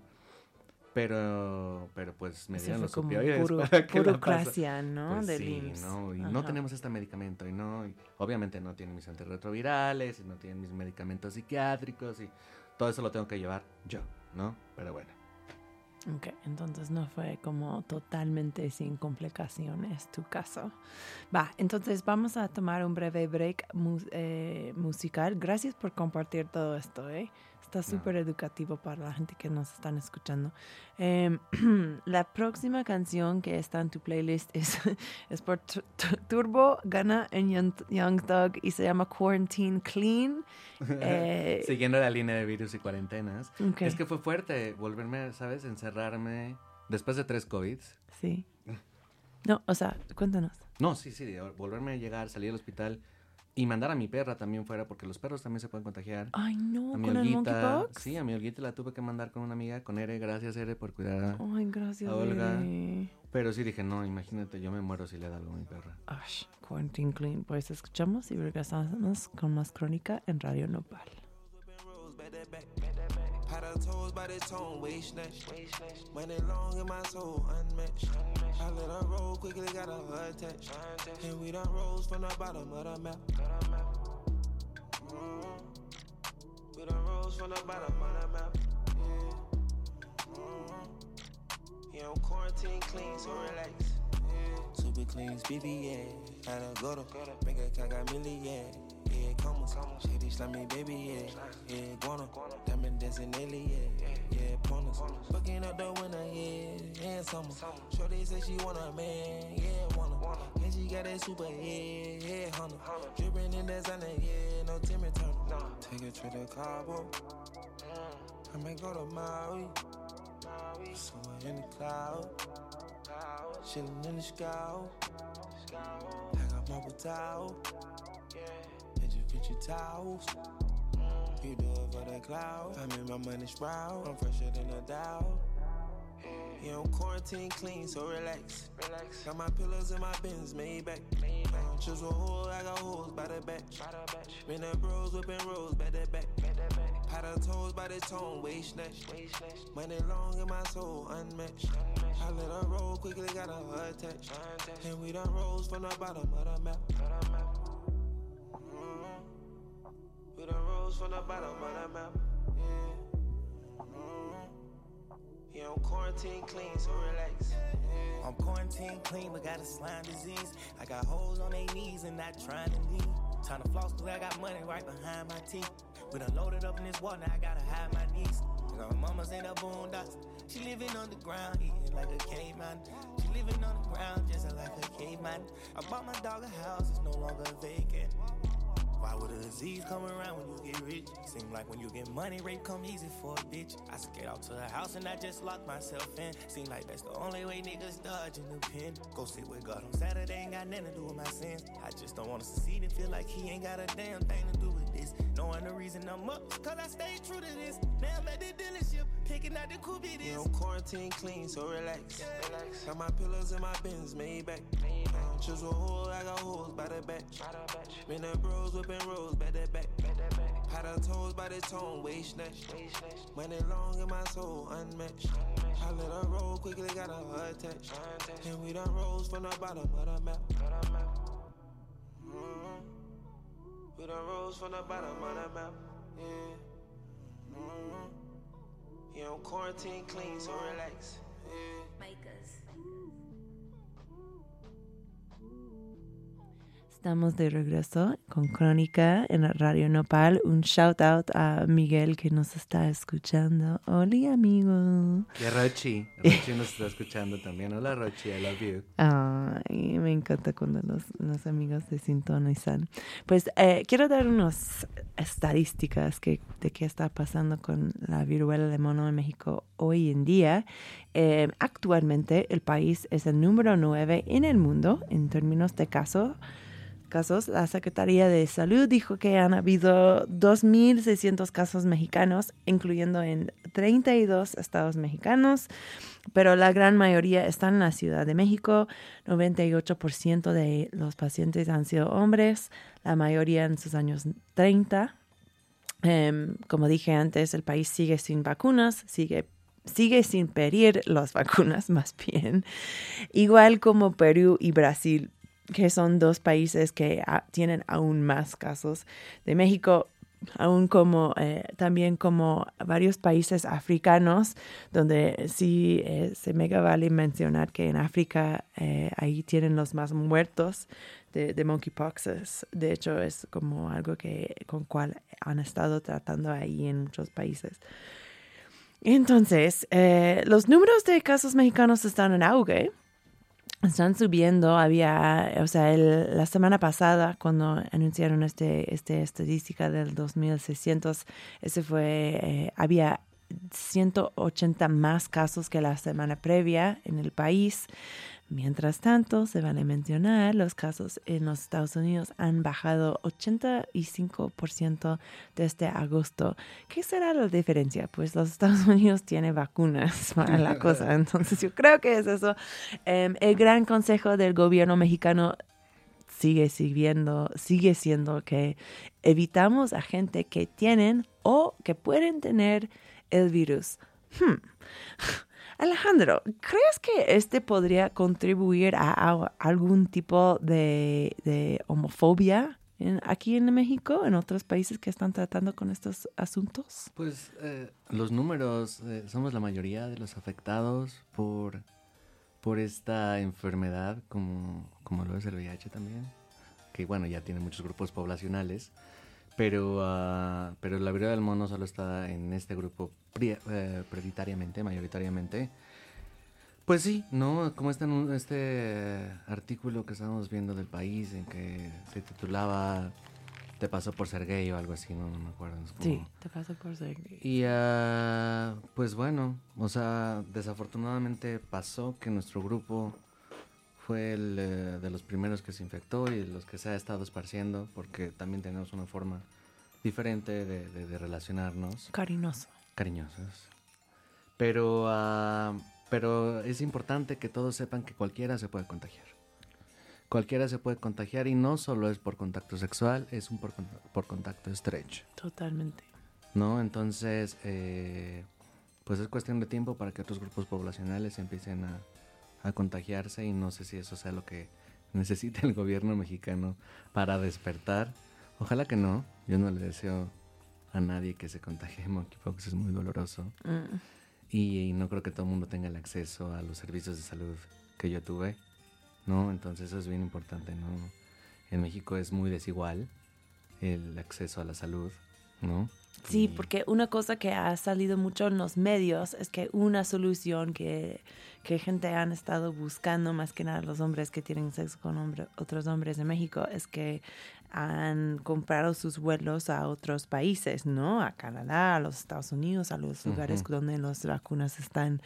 Pero, pero pues me dieron los opioides buro- para que burocracia, ¿no? Pues sí. ¿no? Y no tenemos este medicamento y no, y obviamente no tiene mis antirretrovirales, y no tiene mis medicamentos psiquiátricos y todo eso lo tengo que llevar yo, ¿no? Pero bueno. Ok, entonces no fue como totalmente sin complicaciones tu caso. Va, entonces vamos a tomar un breve break mu- eh, musical. Gracias por compartir todo esto, ¿eh? Está súper educativo para la gente que nos están escuchando. Em, la próxima canción que está en tu playlist es, es por Tu- Tu- Turbo, Gana en Young, Thug y se llama Quarantine Clean. Eh, Siguiendo la línea de virus y cuarentenas. ok, Es que fue fuerte volverme, ¿sabes? Encerrarme después de tres COVIDs. Sí. No, o sea, cuéntanos. No, sí, sí, volverme a llegar, salir del hospital y mandar a mi perra también fuera, porque los perros también se pueden contagiar. Ay, no, A mi con el Olguita, monkeypox. sí, a mi Olguita la tuve que mandar con una amiga, con Ere, gracias Ere por cuidar. a- Ay, gracias. a Olga. Ere. Pero sí dije, no, imagínate, yo me muero si le da algo a mi perra. Ash, Clean. Pues escuchamos y regresamos con más crónica en Radio Nopal. Her toes by the tone, waist snatch. Money long in my soul, unmatched. I let her roll quickly, got a her attached. And we done rose from the bottom of the map. Mm. We done rose from the bottom of the map. Yeah. Mm. Yeah, I'm quarantine clean, so relax. Yeah. Super clean, speedy, yeah. Had a go to make a got milli, yeah. Come on, shady slimy baby, yeah. Yeah, guana, diamond dancing daily, yeah. Yeah, pointers, fucking up the winter, yeah. And summer, Shorty say she want a man, yeah, wanna. And she got that super, yeah, yeah, hunter. Dripping in that Zana, yeah, no Timmy Turner. Take a trip to Cabo, oh. I might go to Maui. Somewhere in the cloud, chillin' in the sky. Oh. I got marble towel, your towels. You do it for the cloud. I'm in my money sprout. I'm fresher than a Dow. Yeah, I'm quarantine clean, so relax. Relax. Got my pillows and my bins made back. Uh, Chisel hole, I got holes by the back. Been the bros whipping rolls back to back. Had her toes by the tone, waist snatch. Money long in my soul, unmatched. I let her roll quickly, got her attached. And we done rose from the bottom of the map. From the bottom of the map. Yeah. I'm quarantine clean, so relax. Yeah. I'm quarantine clean, but got a slime disease. I got holes on their knees and not trying to leave. Time to floss, cause I got money right behind my teeth. We done loaded up in this water, I gotta hide my knees. Cause my mama's in the boondocks. She living on the ground, eating like a caveman. She living on the ground, just like a caveman. I bought my dog a house, it's no longer vacant. Why would a disease come around when you get rich? Seem like when you get money, rape come easy for a bitch. I skate out to the house and I just lock myself in. Seem like that's the only way niggas dodge dodging the pin. Go sit with God on Saturday, ain't got nothing to do with my sins. I just don't wanna succeed and feel like he ain't got a damn thing to do with. Knowing the reason I'm up, cause I stay true to this. Now I'm at the dealership, picking out the Yeah, is. I'm quarantine clean, so relax. relax. Got my pillows and my bins made back. Uh, Chisel hole, I got holes by the back. Been the bros whipping rolls back to back. Had her toes by the tone, waist snatch. Money long in my soul, unmatched. I let her roll quickly, got her attached. And we done rose from the bottom of the map. Mm. We done rose from the bottom of the map. Yeah. Mm. Yeah, I'm quarantine clean, so relax. Yeah. Estamos de regreso con Crónica en Radio Nopal. Un shout out a Miguel que nos está escuchando. Hola, amigo. Y a Rochi. Rochi nos está escuchando también. Hola, Rochi, I love you. Ay, me encanta cuando los, los amigos se sintonizan. Pues eh, quiero dar unas estadísticas que, de qué está pasando con la viruela de mono en México hoy en día. Eh, actualmente el país es el número 9 en el mundo en términos de casos casos, la Secretaría de Salud dijo que han habido 2.600 casos mexicanos, incluyendo en 32 estados mexicanos, pero la gran mayoría están en la Ciudad de México. 98% de los pacientes han sido hombres, la mayoría en sus años 30. Em, como dije antes, el país sigue sin vacunas, sigue sigue sin pedir las vacunas más bien, igual como Perú y Brasil, que son dos países que ah, tienen aún más casos. De México aún como eh, también como varios países africanos donde sí eh, se mega vale mencionar que en África eh, ahí tienen los más muertos de, de monkeypox Es- de hecho es como algo que con cual han estado tratando ahí en muchos países entonces eh, los números de casos mexicanos están en auge están subiendo. Había, o sea, el- la semana pasada, cuando anunciaron este, este estadística del 2600, ese fue, eh, había 180 más casos que la semana previa en el país. Mientras tanto, se van a mencionar, los casos en los Estados Unidos han bajado 85% desde agosto. ¿Qué será la diferencia? Pues los Estados Unidos tienen vacunas para la cosa. Entonces yo creo que es eso. Em, el gran consejo del gobierno mexicano sigue siguiendo, sigue siendo que evitamos a gente que tienen o que pueden tener el virus. Hmm. Alejandro, ¿crees que este podría contribuir a, algún tipo de, homofobia en- aquí en México, en otros países que están tratando con estos asuntos? Pues eh, los números, eh, somos la mayoría de los afectados por, por esta enfermedad, como, como lo es el VIH también, que bueno, ya tiene muchos grupos poblacionales, pero, ah, pero la viruela del mono solo está en este grupo pri- eh, prioritariamente, mayoritariamente. Pues sí, ¿no? Como este, anu- este artículo que estábamos viendo del país en que se titulaba Te pasó por ser gay o algo así, no, no me acuerdo. como- Sí, te pasa por ser gay. y ah, pues bueno, o sea, desafortunadamente pasó que nuestro grupo fue el eh, de los primeros que se infectó y de los que se ha estado esparciendo, porque también tenemos una forma diferente de, de- de relacionarnos, Cariñoso. Cariñosos. Pero, ah, pero es importante que todos sepan que cualquiera se puede contagiar. Cualquiera se puede contagiar y no solo es por contacto sexual, es un por, por contacto estrecho. Totalmente. ¿no? Entonces, eh, pues es cuestión de tiempo para que otros grupos poblacionales empiecen a, a contagiarse y no sé si eso sea lo que necesita el gobierno mexicano para despertar. Ojalá que no, yo no le deseo a nadie que se contagie de monkeypox, es muy doloroso. Mm. Y, y no creo que todo el mundo tenga el acceso a los servicios de salud que yo tuve, ¿no? Entonces eso es bien importante, ¿no? En México es muy desigual el acceso a la salud, ¿no? Sí, porque una cosa que ha salido mucho en los medios es que una solución que, que gente han estado buscando, más que nada los hombres que tienen sexo con hombre- otros hombres de México, es que han comprado sus vuelos a otros países, ¿no? A Canadá, a los Estados Unidos, a los lugares donde las vacunas están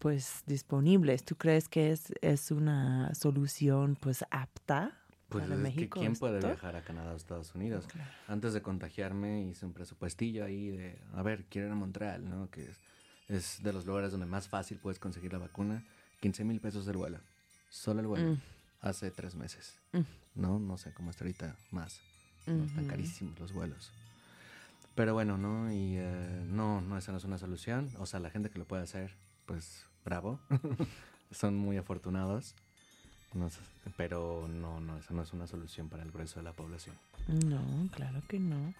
pues disponibles. ¿Tú crees que es, es una solución pues apta Pues para es México? que ¿quién puede viajar a Canadá o Estados Unidos? Claro. Antes de contagiarme hice un presupuestillo ahí de, a ver, quiero ir a Montreal, ¿no? Que es, es de los lugares donde más fácil puedes conseguir la vacuna. 15 mil pesos el vuelo. Solo el vuelo. Mm. Hace tres meses. Mm. No, no sé cómo está ahorita más. ¿no? Están Ujú. carísimos los vuelos. Pero bueno, ¿no? Y eh, no, no, esa no es una solución. O sea, la gente que lo puede hacer, pues bravo. Son muy afortunados. No pero no, no, esa no es una solución para el grueso de la población. No, claro que no.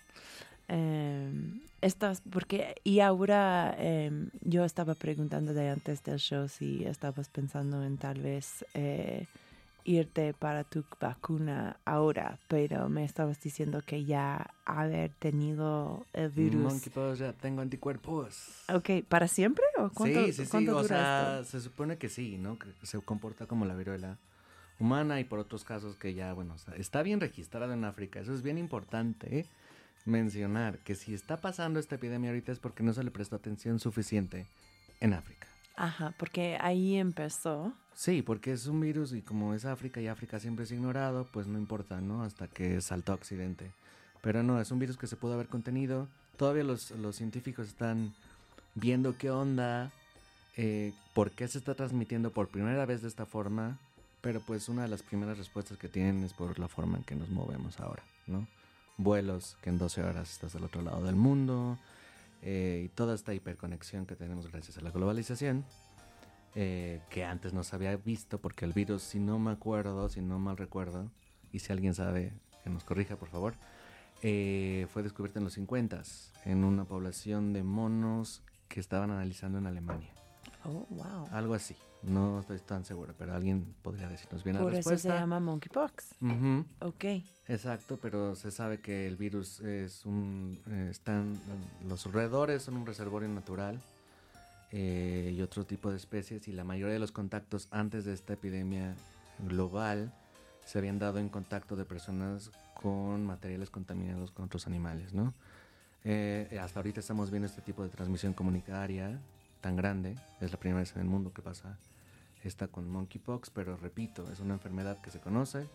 Em, estas, porque, y ahora em, yo estaba preguntando de antes del show si estabas pensando en tal vez eh, irte para tu vacuna ahora, pero me estabas diciendo que ya haber tenido el virus. Monkeypox, ya tengo anticuerpos. Ok, ¿para siempre o cuánto, sí, sí, sí. O sea, esto? se supone que sí, ¿no? Que se comporta como la viruela humana y por otros casos que ya, bueno, está bien registrado en África. Eso es bien importante ¿eh? mencionar que si está pasando esta epidemia ahorita es porque no se le prestó atención suficiente en África. Ajá, porque ahí empezó. Sí, porque es un virus y como es África y África siempre es ignorado, pues no importa, ¿no? Hasta que saltó a Occidente. Pero no, es un virus que se pudo haber contenido. Todavía los, los científicos están viendo qué onda, eh, por qué se está transmitiendo por primera vez de esta forma. Pero pues una de las primeras respuestas que tienen es por la forma en que nos movemos ahora, ¿no? Vuelos que en 12 horas estás del otro lado del mundo. Eh, y toda esta hiperconexión que tenemos gracias a la globalización, eh, que antes no se había visto, porque el virus, si no me acuerdo, si no mal recuerdo, y si alguien sabe, que nos corrija por favor, eh, fue descubierto en los 50 en una población de monos que estaban analizando en Alemania. Oh, wow. Algo así. No estoy tan seguro, pero alguien podría decirnos bien la Por eso se respuesta. llama monkeypox. Ujú. Ok. Exacto, pero se sabe que el virus es un... eh, están, los roedores son un reservorio natural eh, y otro tipo de especies y la mayoría de los contactos antes de esta epidemia global se habían dado en contacto de personas con materiales contaminados con otros animales, ¿no? Eh, hasta ahorita estamos viendo este tipo de transmisión comunitaria tan grande, es la primera vez en el mundo que pasa esta con monkeypox, pero repito, es una enfermedad que se conoce,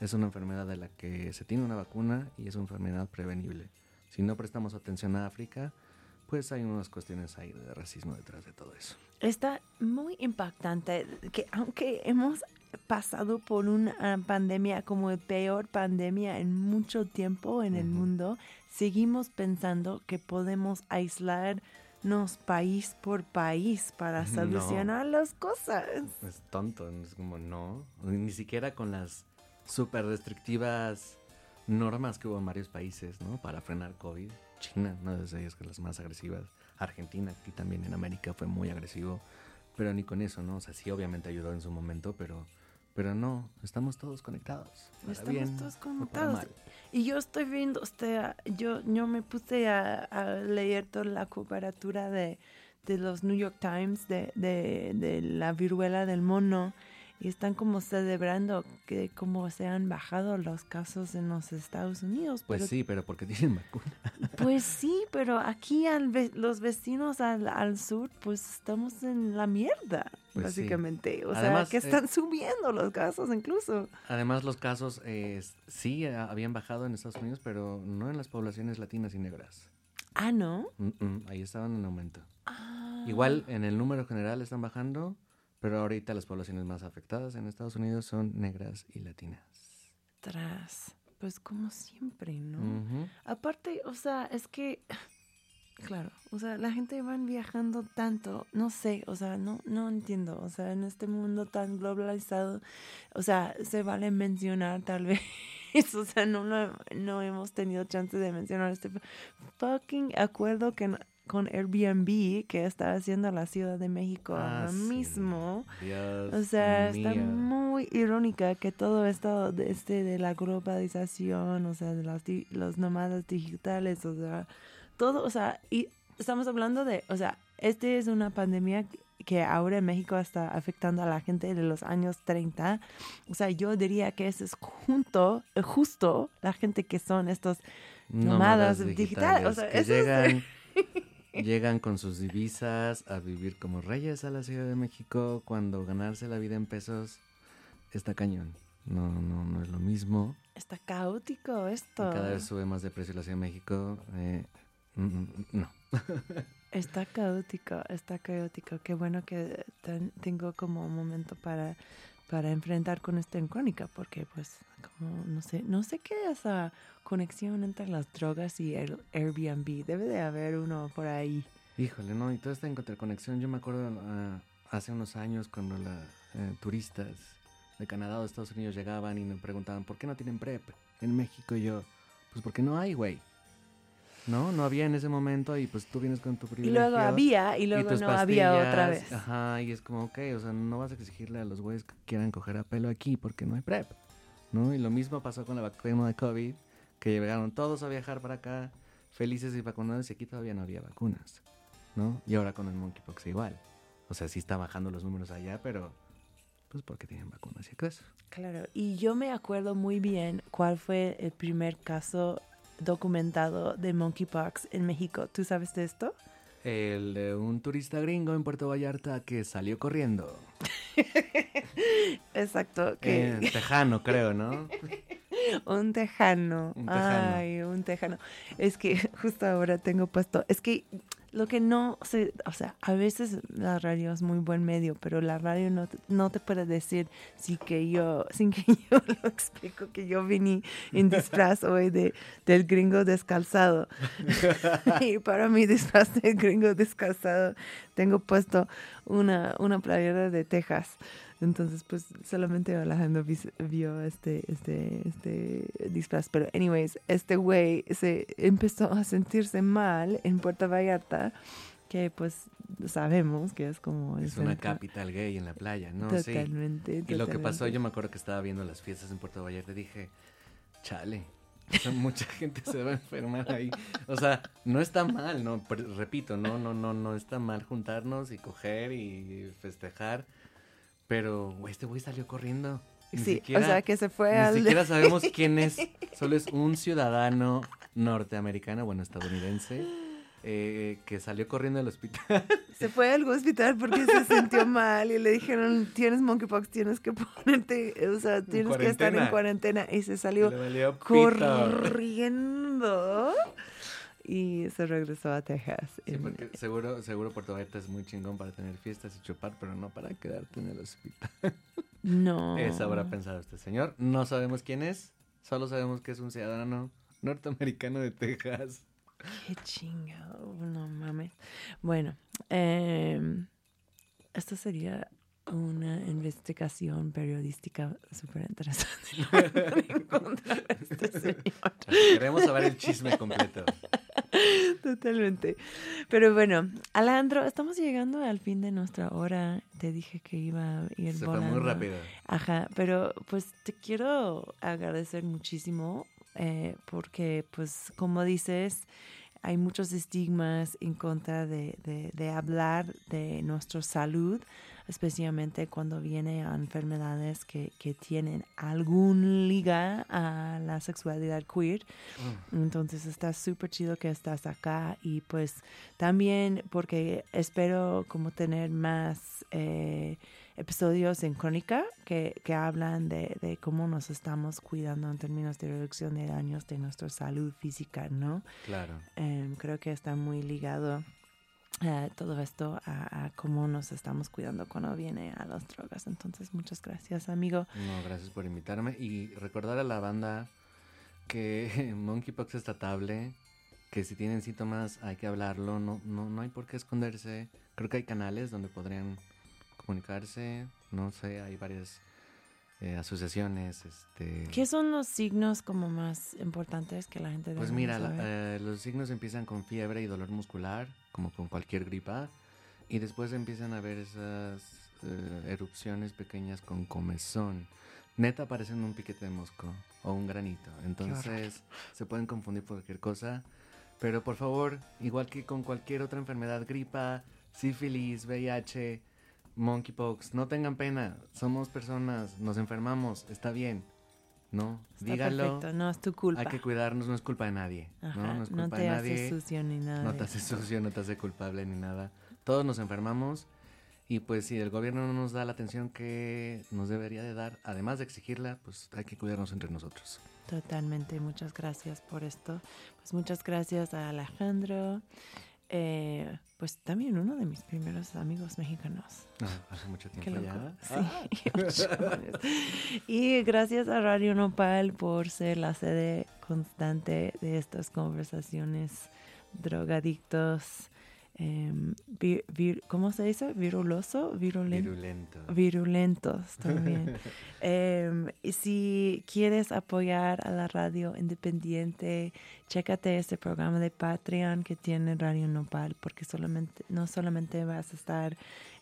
es una enfermedad de la que se tiene una vacuna y es una enfermedad prevenible. Si no prestamos atención a África, pues hay unas cuestiones ahí de racismo detrás de todo eso. Está muy impactante que aunque hemos pasado por una pandemia como la peor pandemia en mucho tiempo en el Ujú. mundo, seguimos pensando que podemos aislarnos país por país para No. solucionar las cosas. Es tonto, es como no, ni siquiera con las súper restrictivas normas que hubo en varios países, ¿no? Para frenar COVID. China, una de ellas que es las más agresivas. Argentina, aquí también en América fue muy agresivo, pero ni con eso, ¿no? O sea, sí obviamente ayudó en su momento, pero, pero no, estamos todos conectados. Estamos bien todos conectados. Y yo estoy viendo, o sea, yo, yo me puse a, a leer toda la comparatura de, de los New York Times de, de, de la viruela del mono y están como celebrando que como se han bajado los casos en los Estados Unidos. Pues pero- sí, pero porque tienen vacuna. Pues sí, pero aquí al ve- los vecinos al, al sur, pues estamos en la mierda, Pues sí. básicamente. O Además, sea, que eh, están subiendo los casos incluso. Además, los casos eh, sí eh, habían bajado en Estados Unidos, pero no en las poblaciones latinas y negras. Ah, ¿no? Mm, mm, ahí estaban en aumento. Ah. Igual en el número general están bajando, pero ahorita las poblaciones más afectadas en Estados Unidos son negras y latinas. Tras, pues como siempre, ¿no? Aparte, o sea, es que, claro, o sea, la gente van viajando tanto, no sé, o sea, no, no entiendo, o sea, en este mundo tan globalizado, o sea, se vale mencionar tal vez, o sea, no, lo- no hemos tenido chance de mencionar este fucking acuerdo que, no- con Airbnb que está haciendo la Ciudad de México Ah, ahora sí. mismo. Dios O sea, está muy irónica que todo esto de, este, de la globalización, o sea, de las, los nómadas digitales, o sea, todo, o sea, y estamos hablando de, o sea, este es una pandemia que ahora en México está afectando a la gente de los años 30. O sea, yo diría que eso es junto, eh, justo la gente que son estos nómadas digitales. O sea, que eso es- llegan, con sus divisas a vivir como reyes a la Ciudad de México cuando ganarse la vida en pesos está cañón. No, no, no es lo mismo. está caótico esto. cada vez sube más de precio la Ciudad de México. eh, mm, mm, no. Está caótico, está caótico. Qué bueno que ten- tengo como un momento para, para enfrentar con esta en crónica, porque pues como no sé, no sé qué es esa conexión entre las drogas y el Airbnb. Debe de haber uno por ahí. Híjole, no, y toda esta interconexión, yo me acuerdo ah, hace unos años cuando los turistas de Canadá o de Estados Unidos llegaban y me preguntaban, ¿por qué no tienen PrEP en México? Y yo, pues porque no hay, güey. No, no había en ese momento y pues tú vienes con tu Y privilegio. luego había y luego no había otra vez. Ajá, y es como, ok, o sea, no vas a exigirle a los güeyes que quieran coger a pelo aquí porque no hay PrEP, ¿no? Y lo mismo pasó con la vacuna de COVID, que llegaron todos a viajar para acá, felices y vacunados, y aquí todavía no había vacunas, ¿no? Y ahora con el monkeypox igual. O sea, sí está bajando los números allá, pero pues porque tienen vacunas y eso. Claro, y yo me acuerdo muy bien cuál fue el primer caso documentado de monkeypox en México. ¿Tú sabes de esto? El de un turista gringo en Puerto Vallarta que salió corriendo. Exacto, que Eh, tejano, creo, ¿no? Un tejano. Un tejano. Ay, un tejano. Es que justo ahora tengo puesto. Es que lo que no se, o sea, a veces la radio es muy buen medio, pero la radio no, no te puede decir sí que yo, sin que yo lo explico que yo vine en disfraz hoy de, del gringo descalzado. y para mi disfraz del gringo descalzado tengo puesto una, una playera de Texas. Entonces, pues solamente Alejandro vio este, este, este disfraz. Pero, anyways, este güey se empezó a sentirse mal en Puerto Vallarta, que pues sabemos que es como... Es una capital gay en la playa, ¿no? Sí. Totalmente. Y lo que pasó, yo me acuerdo que estaba viendo las fiestas en Puerto Vallarta y dije, chale, o sea, mucha gente se va a enfermar ahí. O sea, no está mal, no, repito, no, no, no, no está mal juntarnos y coger y festejar. Pero güey, este güey salió corriendo. Ni Sí, siquiera- o sea, que se fue Ni al... siquiera sabemos quién es. Solo es un ciudadano norteamericano, bueno, estadounidense, eh, que salió corriendo al hospital. Se fue al hospital porque se sintió mal y le dijeron, tienes monkeypox, tienes que ponerte, o sea, tienes que estar en cuarentena. Y se salió corriendo y se regresó a Texas. Sí, porque seguro, seguro Puerto Vallarta es muy chingón para tener fiestas y chupar, pero no para quedarte en el hospital. No. Eso habrá pensado este señor. No sabemos quién es, solo sabemos que es un ciudadano norteamericano de Texas. Qué chingado, no mames. Bueno, em, esto sería una investigación periodística súper interesante. contra este señor. Queremos saber el chisme completo. Totalmente. Pero bueno, Alejandro, estamos llegando al fin de nuestra hora. Te dije que iba a ir Se fue muy volando. rápido. Ajá, pero pues te quiero agradecer muchísimo eh, porque pues como dices, hay muchos estigmas en contra de, de- de hablar de nuestra salud, especialmente cuando viene a enfermedades que, que tienen algún liga a la sexualidad queer. Entonces está súper chido que estás acá y pues también porque espero como tener más eh, episodios en Crónica que, que hablan de, de cómo nos estamos cuidando en términos de reducción de daños de nuestra salud física, ¿no? Claro. Em, creo que está muy ligado eh, todo esto a, cómo nos estamos cuidando cuando viene a las drogas. Entonces, muchas gracias, amigo. No, gracias por invitarme. Y recordar a la banda que Monkeypox es tratable, que si tienen síntomas hay que hablarlo, no, no, no hay por qué esconderse. Creo que hay canales donde podrían comunicarse, no sé, hay varias eh, asociaciones. Este, ¿Qué son los signos como más importantes que la gente Pues debe mira, la- saber? eh, los signos empiezan con fiebre y dolor muscular, como con cualquier gripa, y después empiezan a ver esas eh, erupciones pequeñas con comezón. Neta parecen un piquete de mosco o un granito, entonces se pueden confundir por cualquier cosa, pero por favor, igual que con cualquier otra enfermedad, gripa, sífilis, VIH, monkeypox, no tengan pena, somos personas, nos enfermamos, está bien, ¿no? Está Díganlo. perfecto, no es tu culpa. Hay que cuidarnos, no es culpa de nadie. Ajá, ¿no? no es no culpa te de nadie. sucio ni nada No te hace eso. sucio, no te hace culpable ni nada. Todos nos enfermamos y pues si el gobierno no nos da la atención que nos debería de dar, además de exigirla, pues hay que cuidarnos entre nosotros. Totalmente, muchas gracias por esto. Pues muchas gracias a Alejandro, eh, pues también uno de mis primeros amigos mexicanos. Ah, hace mucho Qué tiempo loco. ya. Sí, ocho años. Y gracias a Radio Nopal por ser la sede constante de estas conversaciones drogadictos. Em, vir- ¿Cómo se dice? ¿Viruloso? Virulento. Virulento. Virulentos también. Em, si quieres apoyar a la radio independiente, chécate este programa de Patreon que tiene Radio Nopal, porque solamente, no solamente vas a estar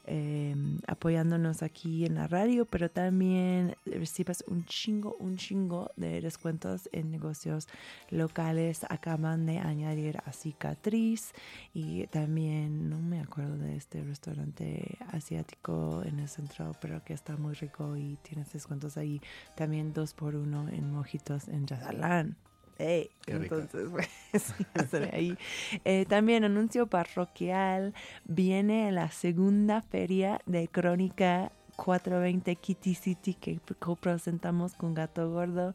em, apoyándonos aquí en la radio, pero también recibes un chingo, un chingo de descuentos en negocios locales. Acaban de añadir a Cicatriz y también, no me acuerdo de este restaurante asiático en el centro, pero que está muy rico y tienes descuentos ahí. También dos por uno en mojitos en Yazalán. Ey, Qué rico. entonces, pues, ahí. Eh, también anuncio parroquial, viene la segunda feria de crónica 420 Kitty City que copresentamos con Gato Gordo.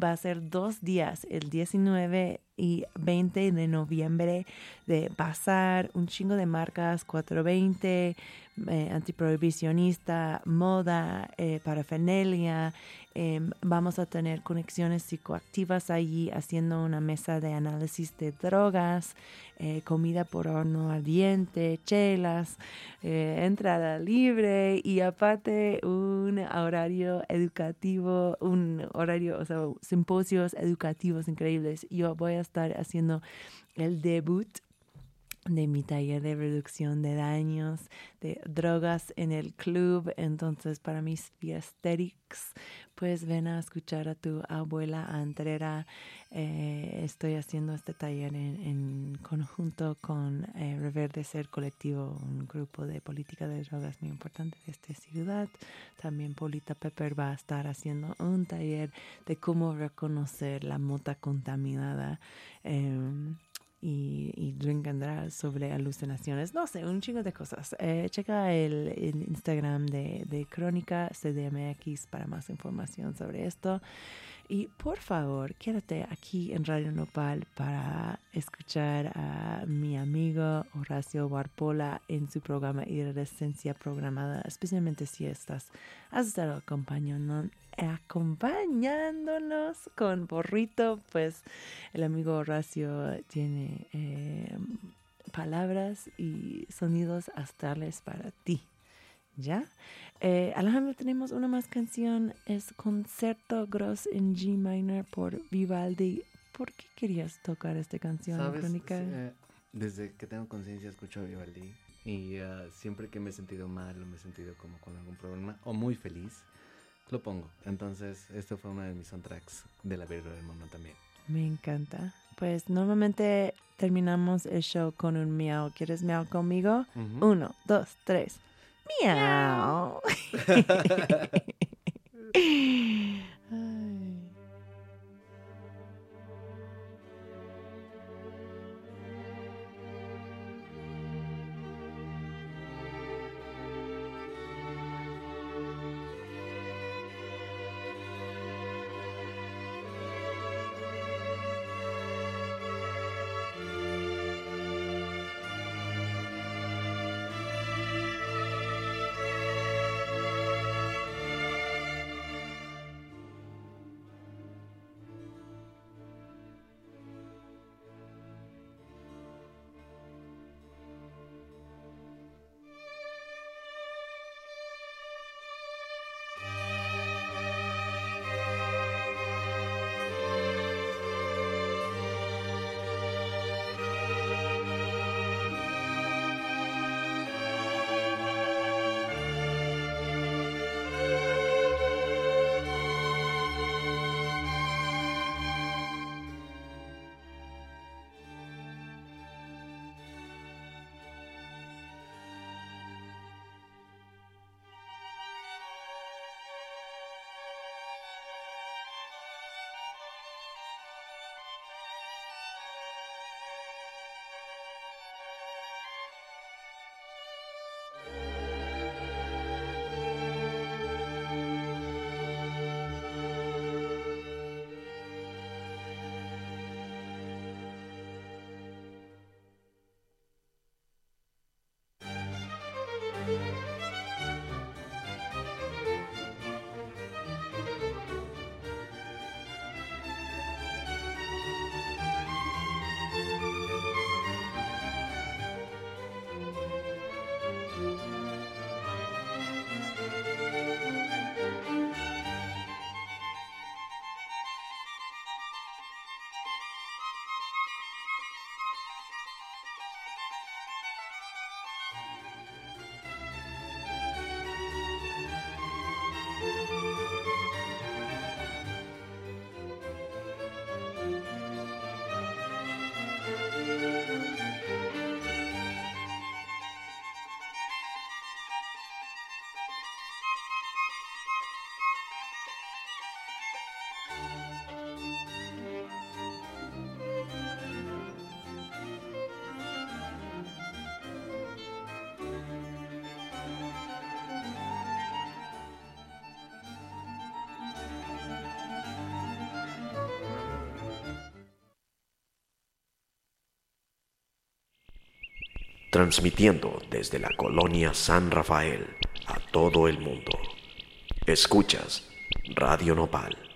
Va a ser dos días, el 19 y 20 de noviembre, de pasar un chingo de marcas 420, eh, antiprohibicionista, moda, eh, parafernalia. Em, vamos a tener conexiones psicoactivas allí haciendo una mesa de análisis de drogas, eh, comida por horno ardiente, chelas, eh, entrada libre y aparte un horario educativo, un horario, o sea, simposios educativos increíbles. Yo voy a estar haciendo el debut de mi taller de reducción de daños, de drogas en el club. Entonces, para mis fiesterics, pues ven a escuchar a tu abuela Andrera. Eh, estoy haciendo este taller en, conjunto con eh, Reverdecer Colectivo, un grupo de política de drogas muy importante de esta ciudad. También Polita Pepper va a estar haciendo un taller de cómo reconocer la mota contaminada. em, y, y sobre alucinaciones. No sé, un chingo de cosas. Eh, checa el, Instagram de, de Crónica CDMX para más información sobre esto. Y por favor, quédate aquí en Radio Nopal para escuchar a mi amigo Horacio Barpola en su programa Iridescencia Programada, especialmente si estás, has estado acompañando, acompañándonos con Borrito, pues el amigo Horacio tiene eh, palabras y sonidos astrales para ti. ¿Ya? Eh, Alejandro, tenemos una más canción, es Concerto Gross en G minor por Vivaldi. ¿Por qué querías tocar esta canción, ¿Sabes? Eh, desde que tengo conciencia escucho a Vivaldi y eh, siempre que me he sentido mal o me he sentido como con algún problema o muy feliz, lo pongo. Entonces, esto fue uno de mis soundtracks de la Virgo del Mono también. Me encanta. Pues normalmente terminamos el show con un miau. ¿Quieres miau conmigo? Uno, dos, tres. Miau. Ay. Transmitiendo desde la colonia San Rafael a todo el mundo. Escuchas Radio Nopal.